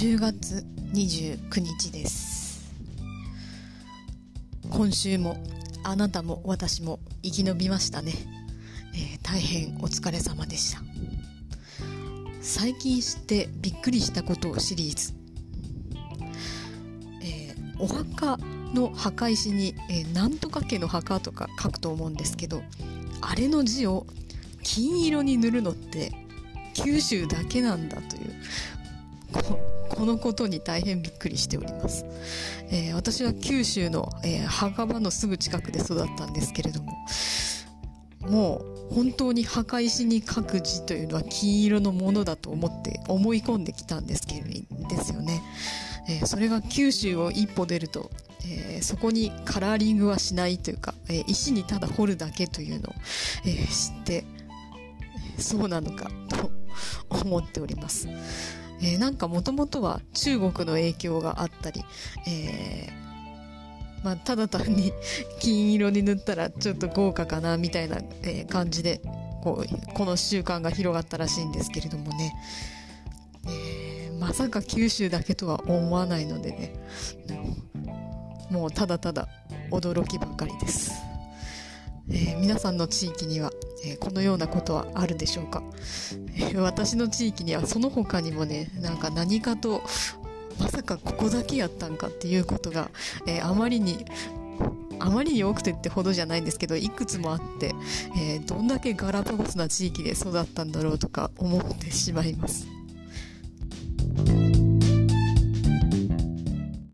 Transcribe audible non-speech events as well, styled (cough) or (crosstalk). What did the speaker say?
10月29日です。今週もあなたも私も生き延びましたね、えー、大変お疲れ様でした。最近知ってびっくりしたことをシリーズ、えー、お墓の墓石に、えー、なんとか家の墓とか書くと思うんですけどあれの字を金色に塗るのって九州だけなんだというこのことに大変びっくりしております。えー、私は九州の、えー、墓場のすぐ近くで育ったんですけれども、もう本当に墓石に書く字というのは金色のものだと思って思い込んできたんですけれど、ですよね。えー、それが九州を一歩出ると、えー、そこにカラーリングはしないというか、えー、石にただ彫るだけというのを、え知って、そうなのかと思っております。えー、なんかもともとは中国の影響があったり、えー、まあ、ただ単に (laughs) 金色に塗ったらちょっと豪華かなみたいな、え、感じでこうこの習慣が広がったらしいんですけれどもね、えー、まさか九州だけとは思わないのでねもうただただ驚きばかりです。えー、皆さんの地域には、えー、このようなことはあるでしょうか、え、(laughs) 私の地域にはその他にもねなんか何かとまさかここだけやったんかっていうことが、えあまりにあまりに多くてってほどじゃないんですけどいくつもあって、えどんだけガラパゴスな地域で育ったんだろうとか思ってしまいます。